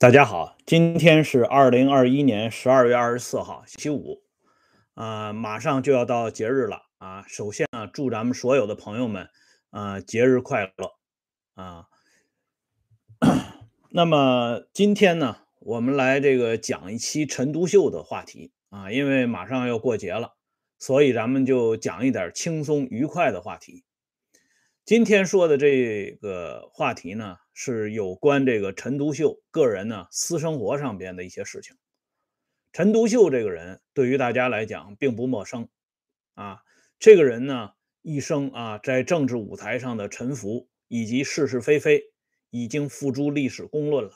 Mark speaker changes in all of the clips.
Speaker 1: 大家好，今天是二零二一年十二月二十四号，星期五，啊，马上就要到节日了啊！首先啊，祝咱们所有的朋友们，啊，节日快乐啊！那么今天呢，我们来这个讲一期陈独秀的话题啊，因为马上要过节了，所以咱们就讲一点轻松愉快的话题。今天说的这个话题呢，是有关这个陈独秀个人呢私生活上边的一些事情。陈独秀这个人对于大家来讲并不陌生啊，这个人呢一生啊在政治舞台上的沉浮以及是是非非，已经付诸历史公论了。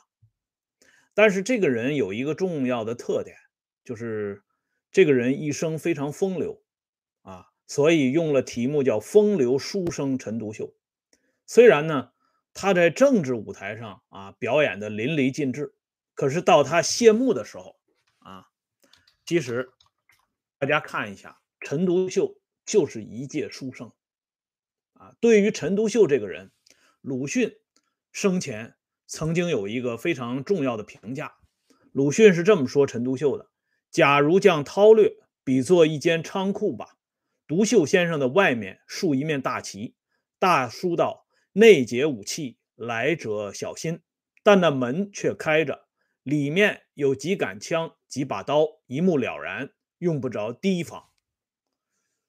Speaker 1: 但是这个人有一个重要的特点，就是这个人一生非常风流啊。所以用了题目叫“风流书生陈独秀”。虽然呢，他在政治舞台上啊表演的淋漓尽致，可是到他谢幕的时候啊，其实大家看一下，陈独秀就是一介书生啊。对于陈独秀这个人，鲁迅生前曾经有一个非常重要的评价。鲁迅是这么说陈独秀的：“假如将韬略比作一间仓库吧。”独秀先生的外面竖一面大旗，大书道：“内解武器，来者小心。”但那门却开着，里面有几杆枪、几把刀，一目了然，用不着提防。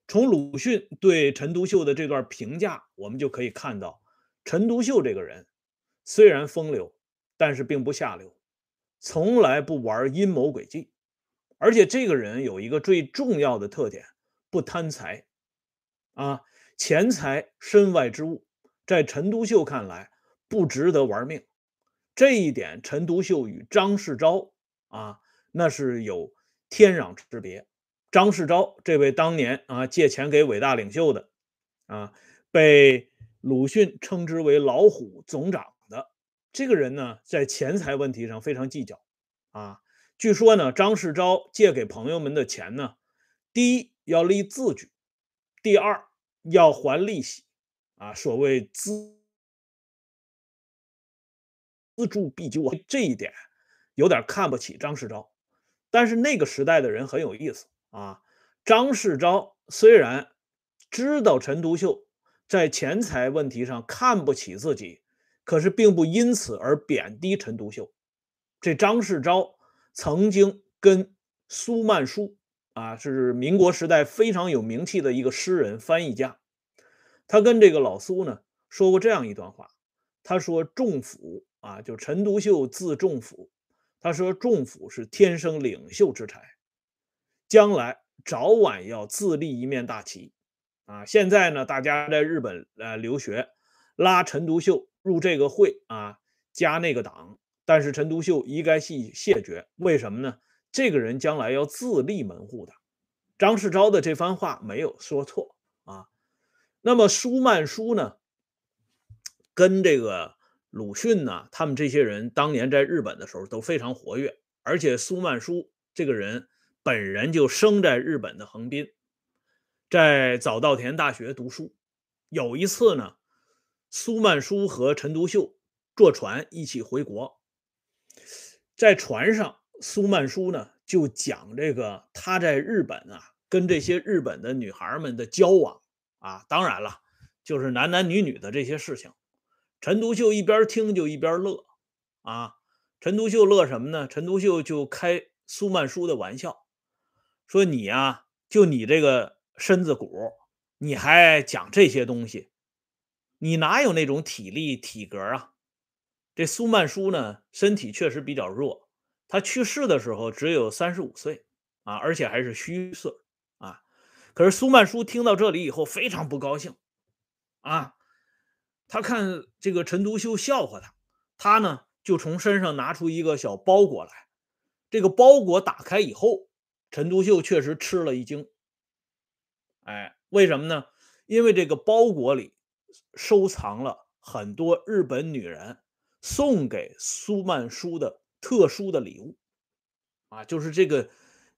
Speaker 1: 从鲁迅对陈独秀的这段评价，我们就可以看到，陈独秀这个人虽然风流，但是并不下流，从来不玩阴谋诡计，而且这个人有一个最重要的特点。不贪财，啊，钱财身外之物，在陈独秀看来不值得玩命。这一点，陈独秀与张世钊啊，那是有天壤之别。张世钊这位当年啊借钱给伟大领袖的啊，被鲁迅称之为“老虎总长”的这个人呢，在钱财问题上非常计较啊。据说呢，张世钊借给朋友们的钱呢，第一。要立字据，第二要还利息，啊，所谓资资助必究啊，这一点有点看不起张世钊。但是那个时代的人很有意思啊，张世钊虽然知道陈独秀在钱财问题上看不起自己，可是并不因此而贬低陈独秀。这张世钊曾经跟苏曼殊。啊，是民国时代非常有名气的一个诗人、翻译家。他跟这个老苏呢说过这样一段话。他说：“仲甫啊，就陈独秀字仲甫。他说仲甫是天生领袖之才，将来早晚要自立一面大旗。啊，现在呢，大家在日本呃留学，拉陈独秀入这个会啊，加那个党，但是陈独秀一概谢谢绝。为什么呢？”这个人将来要自立门户的，张世钊的这番话没有说错。那么苏曼殊呢，跟这个鲁迅呢，他们这些人当年在日本的时候都非常活跃，而且苏曼殊这个人本人就生在日本的横滨，在早稻田大学读书。有一次呢，苏曼殊和陈独秀坐船一起回国，在船上。苏曼殊呢，就讲这个他在日本啊，跟这些日本的女孩们的交往啊，当然了，就是男男女女的这些事情。陈独秀一边听就一边乐啊。陈独秀乐什么呢？陈独秀就开苏曼殊的玩笑，说你呀，就你这个身子骨，你还讲这些东西，你哪有那种体力体格啊？这苏曼殊呢，身体确实比较弱。他去世的时候只有三十五岁啊，而且还是虚岁。可是苏曼殊听到这里以后非常不高兴啊。他看这个陈独秀笑话他，他呢就从身上拿出一个小包裹来。这个包裹打开以后，陈独秀确实吃了一惊。哎，为什么呢？因为这个包裹里收藏了很多日本女人送给苏曼殊的。特殊的礼物，啊，就是这个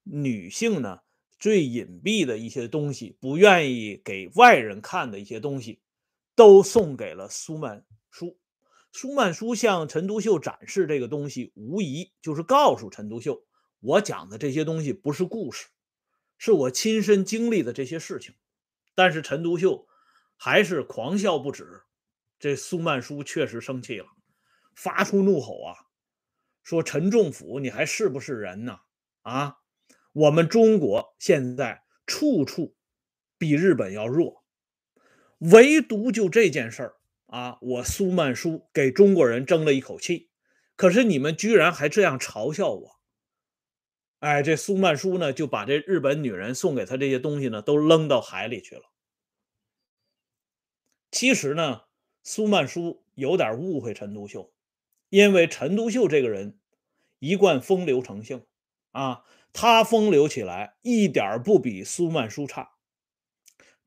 Speaker 1: 女性呢最隐蔽的一些东西，不愿意给外人看的一些东西，都送给了苏曼殊。苏曼殊向陈独秀展示这个东西，无疑就是告诉陈独秀，我讲的这些东西不是故事，是我亲身经历的这些事情。但是陈独秀还是狂笑不止。这苏曼殊确实生气了，发出怒吼啊，说：“陈仲甫，你还是不是人呢？啊，我们中国现在处处比日本要弱，唯独就这件事儿啊，我苏曼殊给中国人争了一口气，可是你们居然还这样嘲笑我。”哎，这苏曼殊呢，就把这日本女人送给他这些东西呢，都扔到海里去了。其实呢。苏曼殊有点误会陈独秀，因为陈独秀这个人一贯风流成性啊，他风流起来一点不比苏曼殊差。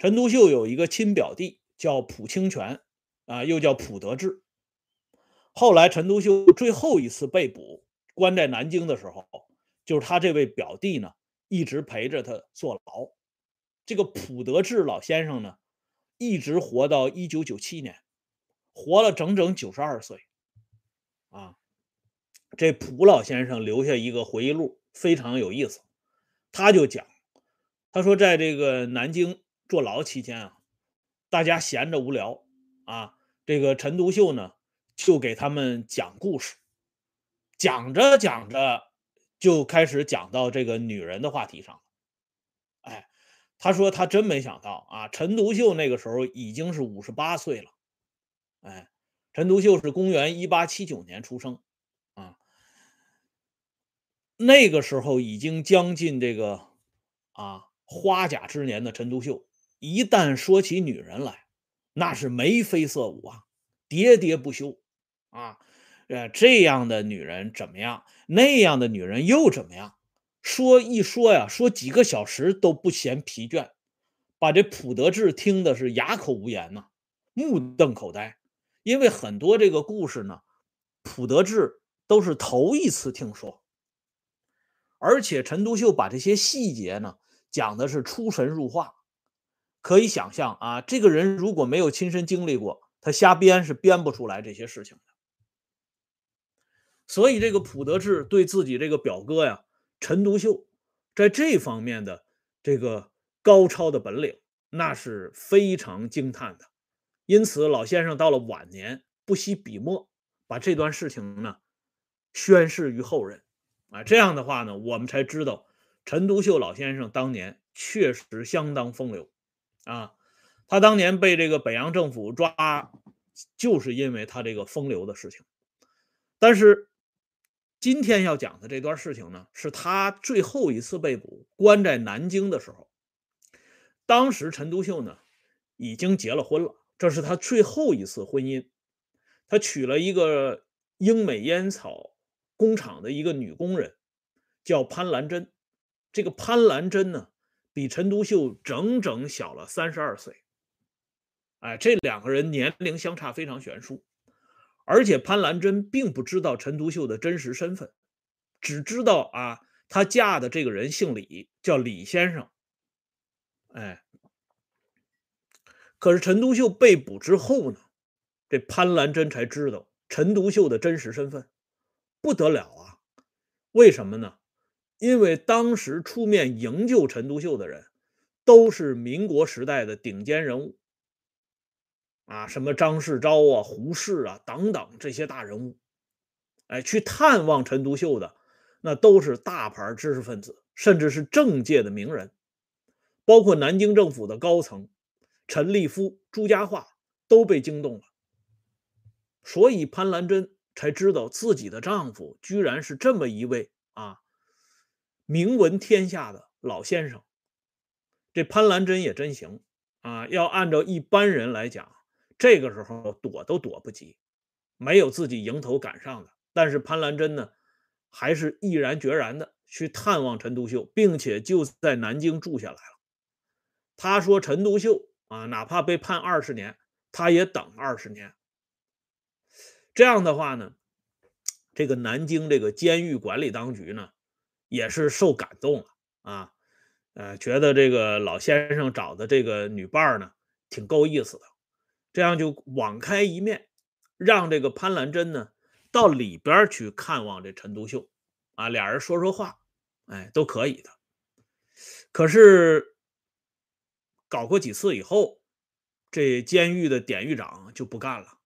Speaker 1: 陈独秀有一个亲表弟叫蒲清泉啊，又叫蒲德志。后来陈独秀最后一次被捕关在南京的时候，就是他这位表弟呢一直陪着他坐牢。这个蒲德志老先生呢，一直活到一九九七年。活了整整九十二岁，啊，这蒲老先生留下一个回忆录，非常有意思。他就讲，他说在这个南京坐牢期间啊，大家闲着无聊啊，这个陈独秀呢就给他们讲故事，讲着讲着就开始讲到这个女人的话题上了。哎，他说他真没想到啊，陈独秀那个时候已经是五十八岁了。哎，陈独秀是公元一八七九年出生，那个时候已经将近这个啊花甲之年的陈独秀，一旦说起女人来，那是眉飞色舞啊，喋喋不休啊，呃，这样的女人怎么样？那样的女人又怎么样？说一说呀，说几个小时都不嫌疲倦，把这普德志听的是哑口无言呐，目瞪口呆。因为很多这个故事呢，普德志都是头一次听说，而且陈独秀把这些细节呢讲的是出神入化，可以想象啊，这个人如果没有亲身经历过，他瞎编是编不出来这些事情的。所以这个普德志对自己这个表哥呀，陈独秀在这方面的这个高超的本领，那是非常惊叹的。因此，老先生到了晚年不惜笔墨，把这段事情呢宣示于后人。啊，这样的话呢，我们才知道陈独秀老先生当年确实相当风流。啊，他当年被这个北洋政府抓，就是因为他这个风流的事情。但是今天要讲的这段事情呢，是他最后一次被捕关在南京的时候。当时陈独秀呢已经结了婚了。这是他最后一次婚姻，他娶了一个英美烟草工厂的一个女工人，叫潘兰珍。这个潘兰珍呢，比陈独秀整整小了三十二岁。哎，这两个人年龄相差非常悬殊，而且潘兰珍并不知道陈独秀的真实身份，只知道啊，她嫁的这个人姓李，叫李先生。哎。可是陈独秀被捕之后呢，这潘兰珍才知道陈独秀的真实身份，不得了啊！为什么呢？因为当时出面营救陈独秀的人，都是民国时代的顶尖人物，啊，什么张世钊啊、胡适啊等等这些大人物，哎，去探望陈独秀的，那都是大牌知识分子，甚至是政界的名人，包括南京政府的高层。陈立夫、朱家骅都被惊动了，所以潘兰珍才知道自己的丈夫居然是这么一位啊名闻天下的老先生。这潘兰珍也真行啊！要按照一般人来讲，这个时候躲都躲不及，没有自己迎头赶上的。但是潘兰珍呢，还是毅然决然的去探望陈独秀，并且就在南京住下来了。他说：“陈独秀。”啊，哪怕被判二十年，他也等二十年。这样的话呢，这个南京这个监狱管理当局呢，也是受感动了啊，呃，觉得这个老先生找的这个女伴呢，挺够意思的，这样就网开一面，让这个潘兰珍呢到里边去看望这陈独秀，啊，俩人说说话，哎，都可以的。可是搞过几次以后，这监狱的典狱长就不干了，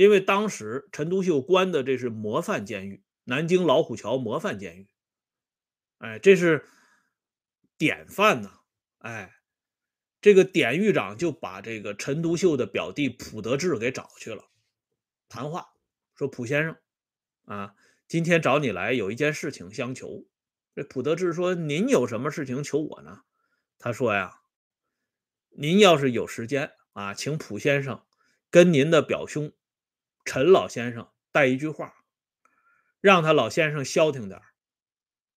Speaker 1: 因为当时陈独秀关的这是模范监狱，南京老虎桥模范监狱，哎，这是典范呐，哎。这个典狱长就把这个陈独秀的表弟蒲德志给找去了，谈话说：“蒲先生，啊，今天找你来有一件事情相求。”这蒲德志说：“您有什么事情求我呢？”他说：“呀，您要是有时间啊，请蒲先生跟您的表兄陈老先生带一句话，让他老先生消停点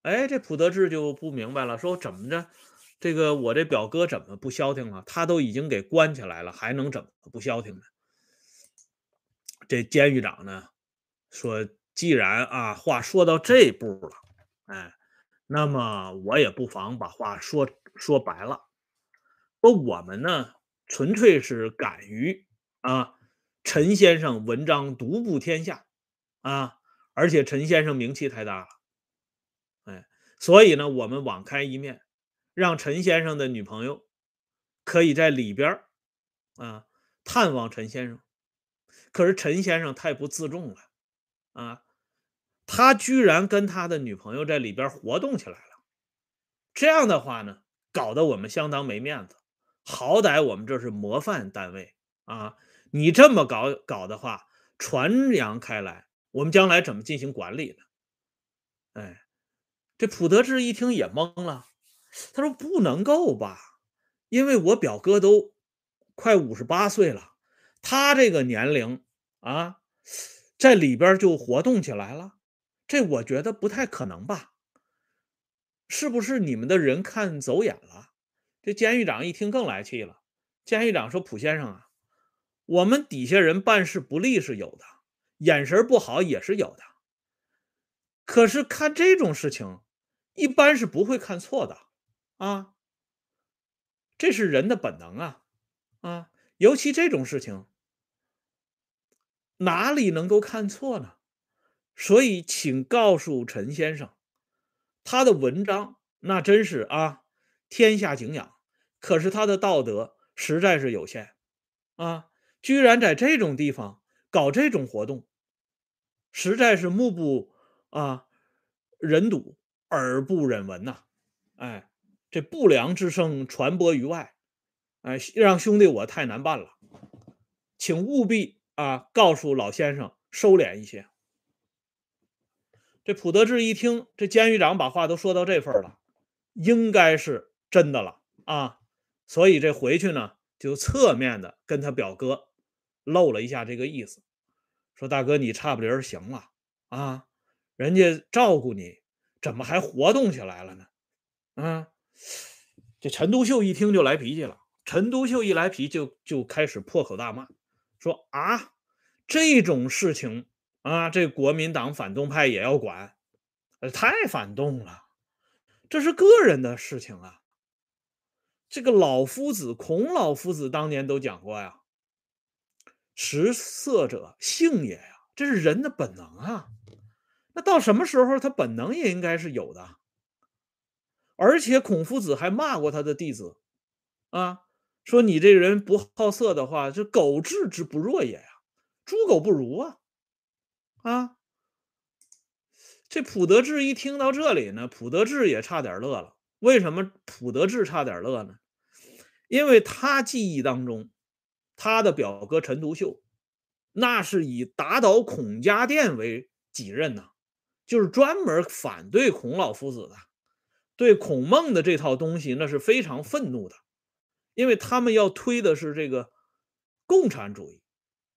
Speaker 1: 哎，这普德志就不明白了，说：“怎么着？”这个我这表哥怎么不消停了？他都已经给关起来了，还能怎么不消停呢？这监狱长呢说：“既然啊话说到这步了，哎，那么我也不妨把话说说白了。说我们呢纯粹是敢于啊，陈先生文章独步天下啊，而且陈先生名气太大了，哎，所以呢我们网开一面。”让陈先生的女朋友可以在里边啊探望陈先生，可是陈先生太不自重了啊，他居然跟他的女朋友在里边活动起来了。这样的话呢，搞得我们相当没面子。好歹我们这是模范单位啊，你这么搞搞的话，传扬开来，我们将来怎么进行管理呢？哎，这普德志一听也懵了。他说：“不能够吧，因为我表哥都快五十八岁了，他这个年龄啊，在里边就活动起来了，这我觉得不太可能吧？是不是你们的人看走眼了？”这监狱长一听更来气了。监狱长说：“普先生啊，我们底下人办事不力是有的，眼神不好也是有的，可是看这种事情，一般是不会看错的。”啊，这是人的本能啊，啊，尤其这种事情，哪里能够看错呢？所以，请告诉陈先生，他的文章那真是啊，天下敬仰。可是他的道德实在是有限啊，居然在这种地方搞这种活动，实在是目不啊忍睹，耳不忍闻呐，哎。这不良之声传播于外，哎，让兄弟我太难办了，请务必啊告诉老先生收敛一些。这普德志一听，这监狱长把话都说到这份了，应该是真的了啊，所以这回去呢，就侧面的跟他表哥露了一下这个意思，说大哥你差不离儿行了啊，人家照顾你，怎么还活动起来了呢？啊？这陈独秀一听就来脾气了。陈独秀一来脾气，就就开始破口大骂，说：“啊，这种事情啊，这国民党反动派也要管，太反动了！这是个人的事情啊。这个老夫子，孔老夫子当年都讲过呀，‘食色者性也’呀，这是人的本能啊。那到什么时候，他本能也应该是有的。”而且孔夫子还骂过他的弟子，啊，说你这人不好色的话，这狗彘之不若也呀，猪狗不如啊，啊，这普德志一听到这里呢，普德志也差点乐了。为什么普德志差点乐呢？因为他记忆当中，他的表哥陈独秀，那是以打倒孔家店为己任呐，就是专门反对孔老夫子的。对孔孟的这套东西，那是非常愤怒的，因为他们要推的是这个共产主义、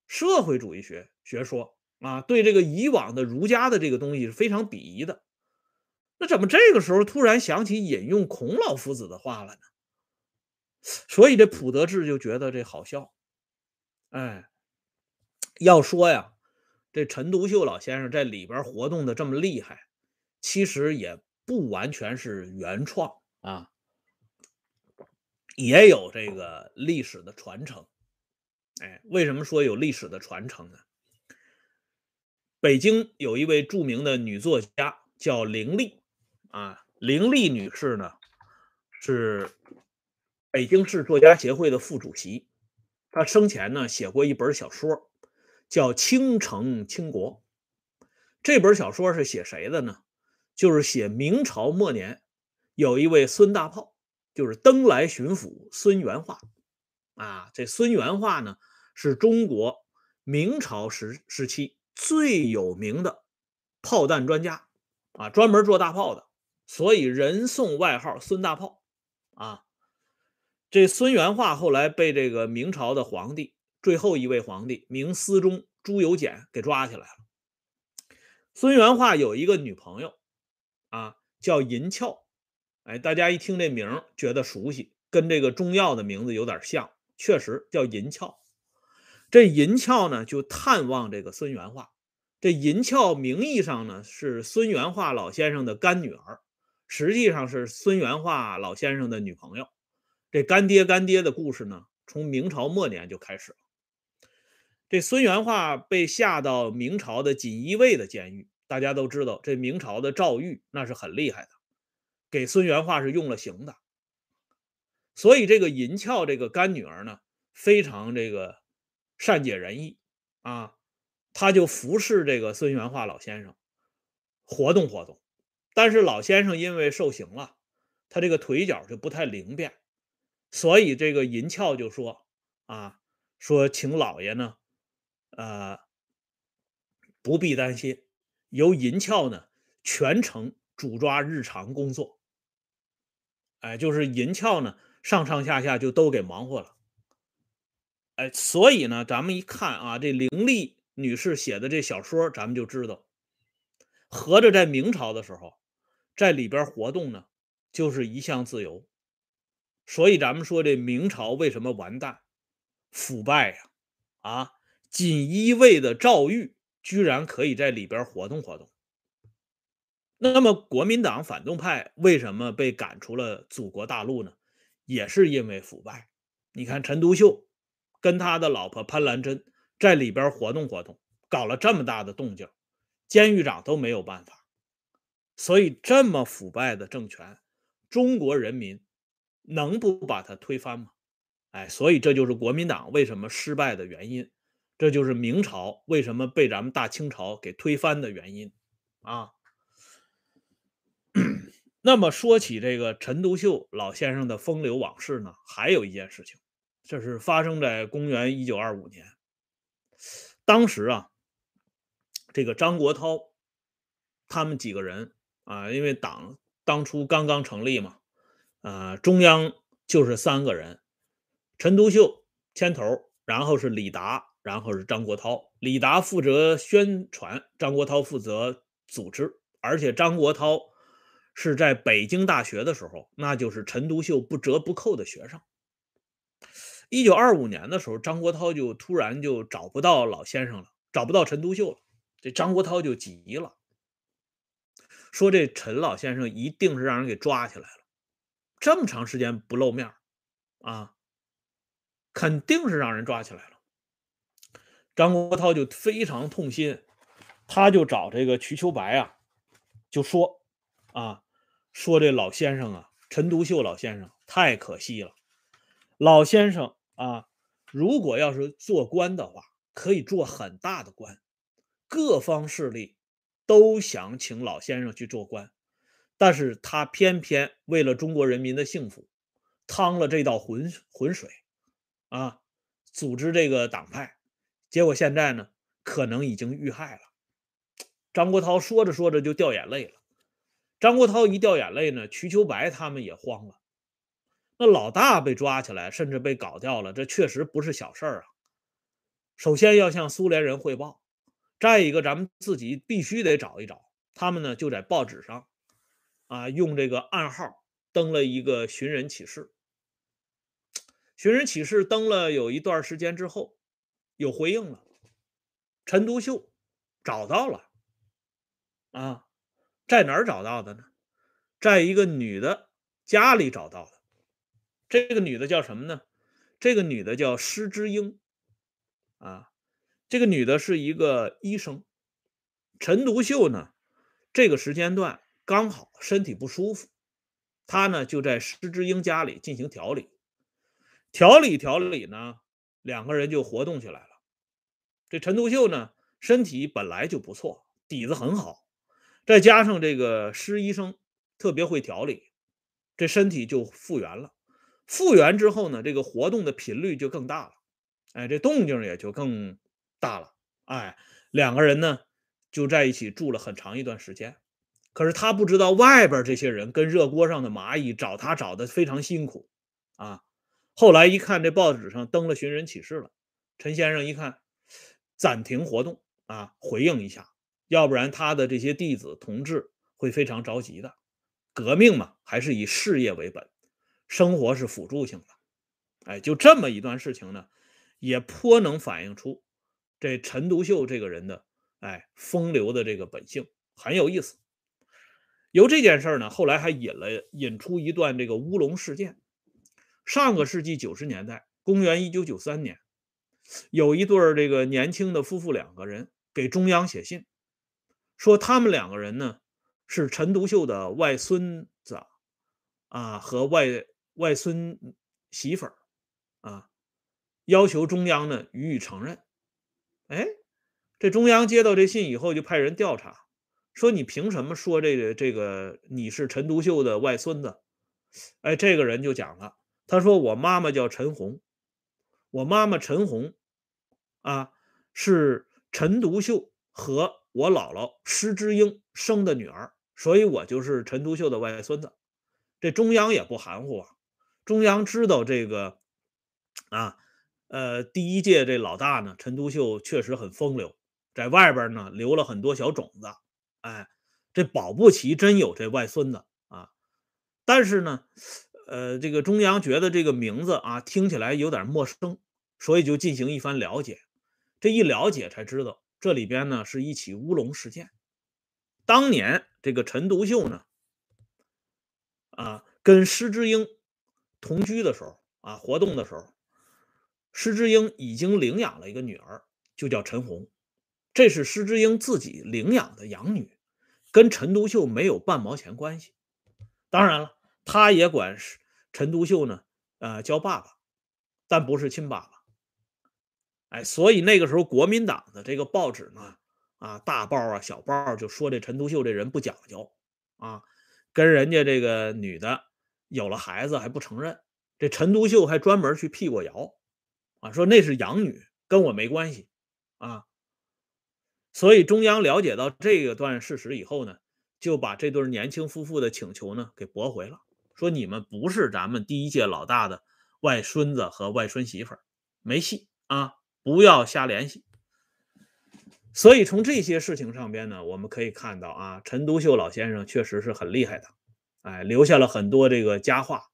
Speaker 1: 社会主义学学说啊，对这个以往的儒家的这个东西是非常鄙夷的。那怎么这个时候突然想起引用孔老夫子的话了呢？所以这普德志就觉得这好笑。哎，要说呀，这陈独秀老先生在里边活动的这么厉害，其实也。不完全是原创啊，也有这个历史的传承。哎，为什么说有历史的传承呢？北京有一位著名的女作家叫凌丽，啊，凌丽女士呢是北京市作家协会的副主席，他生前呢写过一本小说，叫《倾城倾国》。这本小说是写谁的呢？就是写明朝末年有一位孙大炮，就是登莱巡抚孙元化。啊，这孙元化呢是中国明朝时时期。最有名的炮弹专家啊，专门做大炮的，所以人送外号“孙大炮”啊。这孙元化后来被这个明朝的皇帝，最后一位皇帝明思宗朱由检给抓起来了。孙元化有一个女朋友啊，叫银翘。哎，大家一听这名觉得熟悉，跟这个中药的名字有点像，确实叫银翘。这银翘呢，就探望这个孙元化。这银翘名义上呢是孙元化老先生的干女儿，实际上是孙元化老先生的女朋友。这干爹干爹的故事呢，从明朝末年就开始了。这孙元化被下到明朝的锦衣卫的监狱，大家都知道，这明朝的诏狱那是很厉害的，给孙元化是用了刑的。所以这个银翘这个干女儿呢，非常这个。善解人意啊，她就服侍这个孙元化老先生活动活动。但是老先生因为受刑了，他这个腿脚就不太灵便，所以这个银翘就说啊，说请老爷呢，呃，不必担心，由银翘呢全程主抓日常工作。哎，就是银翘呢上上下下就都给忙活了。哎，所以呢，咱们一看啊，这凌丽女士写的这小说，咱们就知道，合着在明朝的时候，在里边活动呢，就是一项自由。所以咱们说这明朝为什么完蛋、腐败呀？啊，锦衣卫的赵玉居然可以在里边活动活动。那么国民党反动派为什么被赶出了祖国大陆呢？也是因为腐败。你看陈独秀。跟他的老婆潘兰珍在里边活动活动，搞了这么大的动静，监狱长都没有办法。所以这么腐败的政权，中国人民能不把它推翻吗？哎，所以这就是国民党为什么失败的原因，这就是明朝为什么被咱们大清朝给推翻的原因啊。那么说起这个陈独秀老先生的风流往事呢，还有一件事情。这是发生在公元一九二五年，当时啊，这个张国焘他们几个人啊，因为党当初刚刚成立嘛，啊，中央就是三个人，陈独秀牵头，然后是李达，然后是张国焘。李达负责宣传，张国焘负责组织，而且张国焘是在北京大学的时候，那就是陈独秀不折不扣的学生。一九二五年的时候，张国焘就突然就找不到老先生了，找不到陈独秀了。这张国焘就急了，说：“这陈老先生一定是让人给抓起来了，这么长时间不露面啊，肯定是让人抓起来了。”张国焘就非常痛心，他就找这个瞿秋白啊，就说：“啊，说这老先生啊，陈独秀老先生太可惜了，老先生。”啊，如果要是做官的话，可以做很大的官，各方势力都想请老先生去做官，但是他偏偏为了中国人民的幸福，趟了这道浑浑水，啊，组织这个党派，结果现在呢，可能已经遇害了。张国焘说着说着就掉眼泪了，张国焘一掉眼泪呢，瞿秋白他们也慌了。那老大被抓起来，甚至被搞掉了，这确实不是小事儿啊。首先要向苏联人汇报，再一个，咱们自己必须得找一找他们呢。就在报纸上，啊，用这个暗号登了一个寻人启事。寻人启事登了有一段时间之后，有回应了。陈独秀找到了，啊，在哪儿找到的呢？在一个女的家里找到的。这个女的叫什么呢？这个女的叫施之英，啊，这个女的是一个医生，陈独秀呢，这个时间段刚好身体不舒服，他呢就在施之英家里进行调理。调理调理呢，两个人就活动起来了。这陈独秀呢，身体本来就不错，底子很好，再加上这个施医生特别会调理，这身体就复原了。复原之后呢，这个活动的频率就更大了，哎，这动静也就更大了，哎，两个人呢就在一起住了很长一段时间。可是他不知道外边这些人跟热锅上的蚂蚁找他找的非常辛苦啊。后来一看这报纸上登了寻人启事了，陈先生一看，暂停活动啊，回应一下，要不然他的这些弟子同志会非常着急的。革命嘛，还是以事业为本。生活是辅助性的，哎，就这么一段事情呢，也颇能反映出这陈独秀这个人的哎风流的这个本性，很有意思。由这件事呢，后来还引了引出一段这个乌龙事件。上个世纪九十年代，公元一九九三年，有一对这个年轻的夫妇两个人给中央写信，说他们两个人呢是陈独秀的外孙子啊和外。外孙媳妇儿啊，要求中央呢予以承认。哎，这中央接到这信以后，就派人调查，说你凭什么说这个这个你是陈独秀的外孙子？哎，这个人就讲了，他说我妈妈叫陈红，我妈妈陈红啊是陈独秀和我姥姥施之英生的女儿，所以我就是陈独秀的外孙子。这中央也不含糊啊。中央知道这个啊，呃，第一届这老大呢，陈独秀确实很风流，在外边呢留了很多小种子，哎，这保不齐真有这外孙子啊。但是呢，呃，这个中央觉得这个名字啊听起来有点陌生，所以就进行一番了解。这一了解才知道，这里边呢是一起乌龙事件。当年这个陈独秀呢，啊，跟施之英。同居的时候啊，活动的时候，施之英已经领养了一个女儿，就叫陈红。这是施之英自己领养的养女，跟陈独秀没有半毛钱关系。当然了，他也管陈独秀呢，呃，叫爸爸，但不是亲爸爸。哎，所以那个时候国民党的这个报纸呢，啊，大报啊，小报就说这陈独秀这人不讲究啊，跟人家这个女的。有了孩子还不承认，这陈独秀还专门去辟过谣，啊，说那是养女，跟我没关系，啊，所以中央了解到这个段事实以后呢，就把这对年轻夫妇的请求呢给驳回了，说你们不是咱们第一届老大的外孙子和外孙媳妇，没戏啊，不要瞎联系。所以从这些事情上边呢，我们可以看到啊，陈独秀老先生确实是很厉害的。哎，留下了很多这个佳话。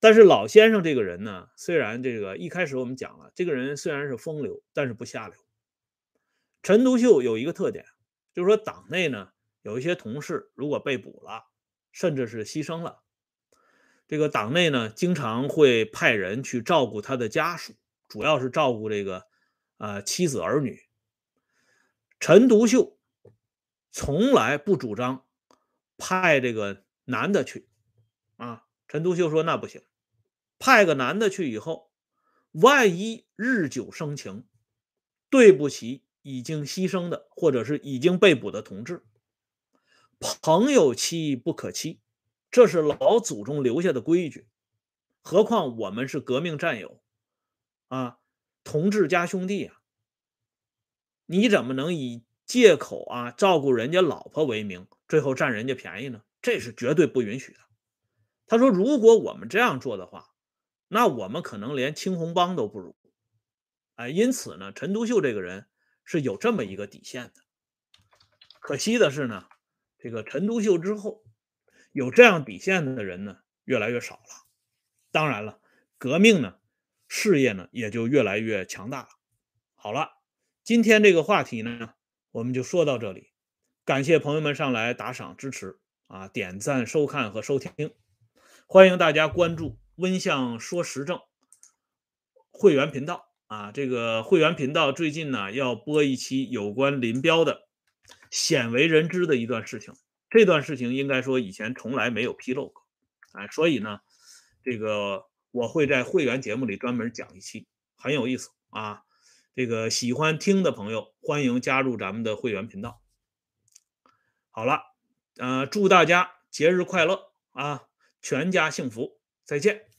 Speaker 1: 但是老先生这个人呢，虽然这个一开始我们讲了，这个人虽然是风流，但是不下流。陈独秀有一个特点，就是说党内呢有一些同事如果被捕了，甚至是牺牲了，这个党内呢经常会派人去照顾他的家属，主要是照顾这个呃妻子儿女。陈独秀从来不主张。派这个男的去啊，陈独秀说那不行，派个男的去以后，万一日久生情，对不起已经牺牲的或者是已经被捕的同志，朋友妻不可欺，这是老祖宗留下的规矩。何况我们是革命战友啊，同志加兄弟啊，你怎么能以借口啊照顾人家老婆为名？最后占人家便宜呢，这是绝对不允许的。他说：“如果我们这样做的话，那我们可能连青红帮都不如。”哎，因此呢，陈独秀这个人是有这么一个底线的。可惜的是呢，这个陈独秀之后，有这样底线的人呢越来越少了。当然了，革命呢，事业呢也就越来越强大了。好了，今天这个话题呢，我们就说到这里。感谢朋友们上来打赏支持啊，点赞、收看和收听，欢迎大家关注“温相说时政”会员频道啊。这个会员频道最近呢要播一期有关林彪的鲜为人知的一段事情。这段事情应该说以前从来没有披露过，啊，所以呢，这个我会在会员节目里专门讲一期，很有意思啊。这个喜欢听的朋友，欢迎加入咱们的会员频道。好了，呃，祝大家节日快乐啊，全家幸福，再见。